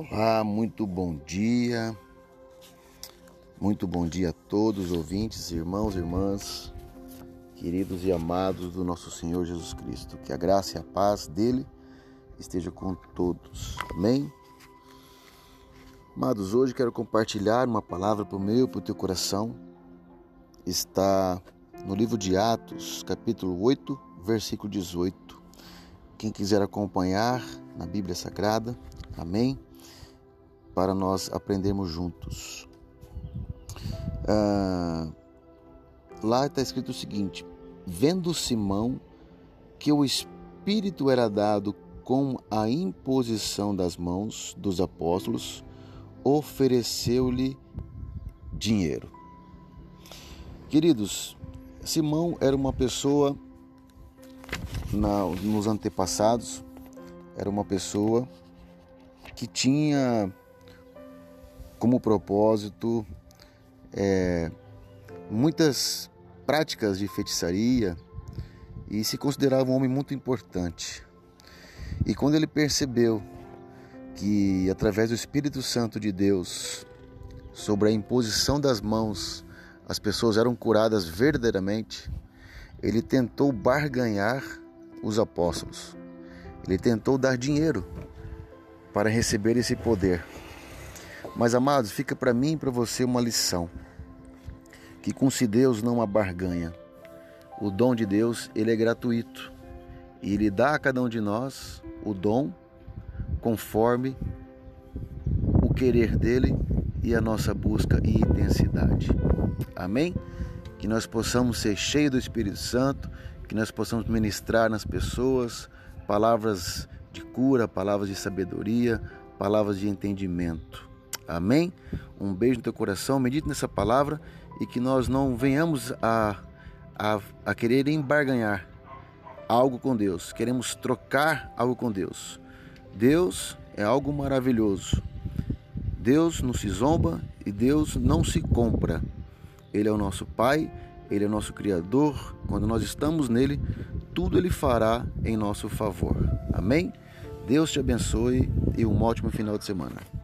Olá, muito bom dia. Muito bom dia a todos os ouvintes, irmãos e irmãs, queridos e amados do nosso Senhor Jesus Cristo. Que a graça e a paz dele esteja com todos. Amém. Amados, hoje quero compartilhar uma palavra para o meu e para o teu coração. Está no livro de Atos, capítulo 8, versículo 18. Quem quiser acompanhar na Bíblia Sagrada, amém? Para nós aprendermos juntos. Ah, lá está escrito o seguinte: Vendo Simão que o Espírito era dado com a imposição das mãos dos apóstolos, ofereceu-lhe dinheiro. Queridos, Simão era uma pessoa na, nos antepassados, era uma pessoa que tinha como propósito é, muitas práticas de feitiçaria e se considerava um homem muito importante. E quando ele percebeu que através do Espírito Santo de Deus, sobre a imposição das mãos, as pessoas eram curadas verdadeiramente, ele tentou barganhar os apóstolos. Ele tentou dar dinheiro para receber esse poder. Mas amados, fica para mim e para você uma lição que com se Deus não há barganha. O dom de Deus, ele é gratuito. E ele dá a cada um de nós o dom conforme o querer dele e a nossa busca e intensidade. Amém? Que nós possamos ser cheios do Espírito Santo, que nós possamos ministrar nas pessoas palavras de cura, palavras de sabedoria, palavras de entendimento. Amém? Um beijo no teu coração, medite nessa palavra e que nós não venhamos a, a, a querer embarganhar algo com Deus, queremos trocar algo com Deus. Deus é algo maravilhoso. Deus não se zomba e Deus não se compra. Ele é o nosso Pai, Ele é o nosso Criador. Quando nós estamos nele, tudo Ele fará em nosso favor. Amém? Deus te abençoe e um ótimo final de semana.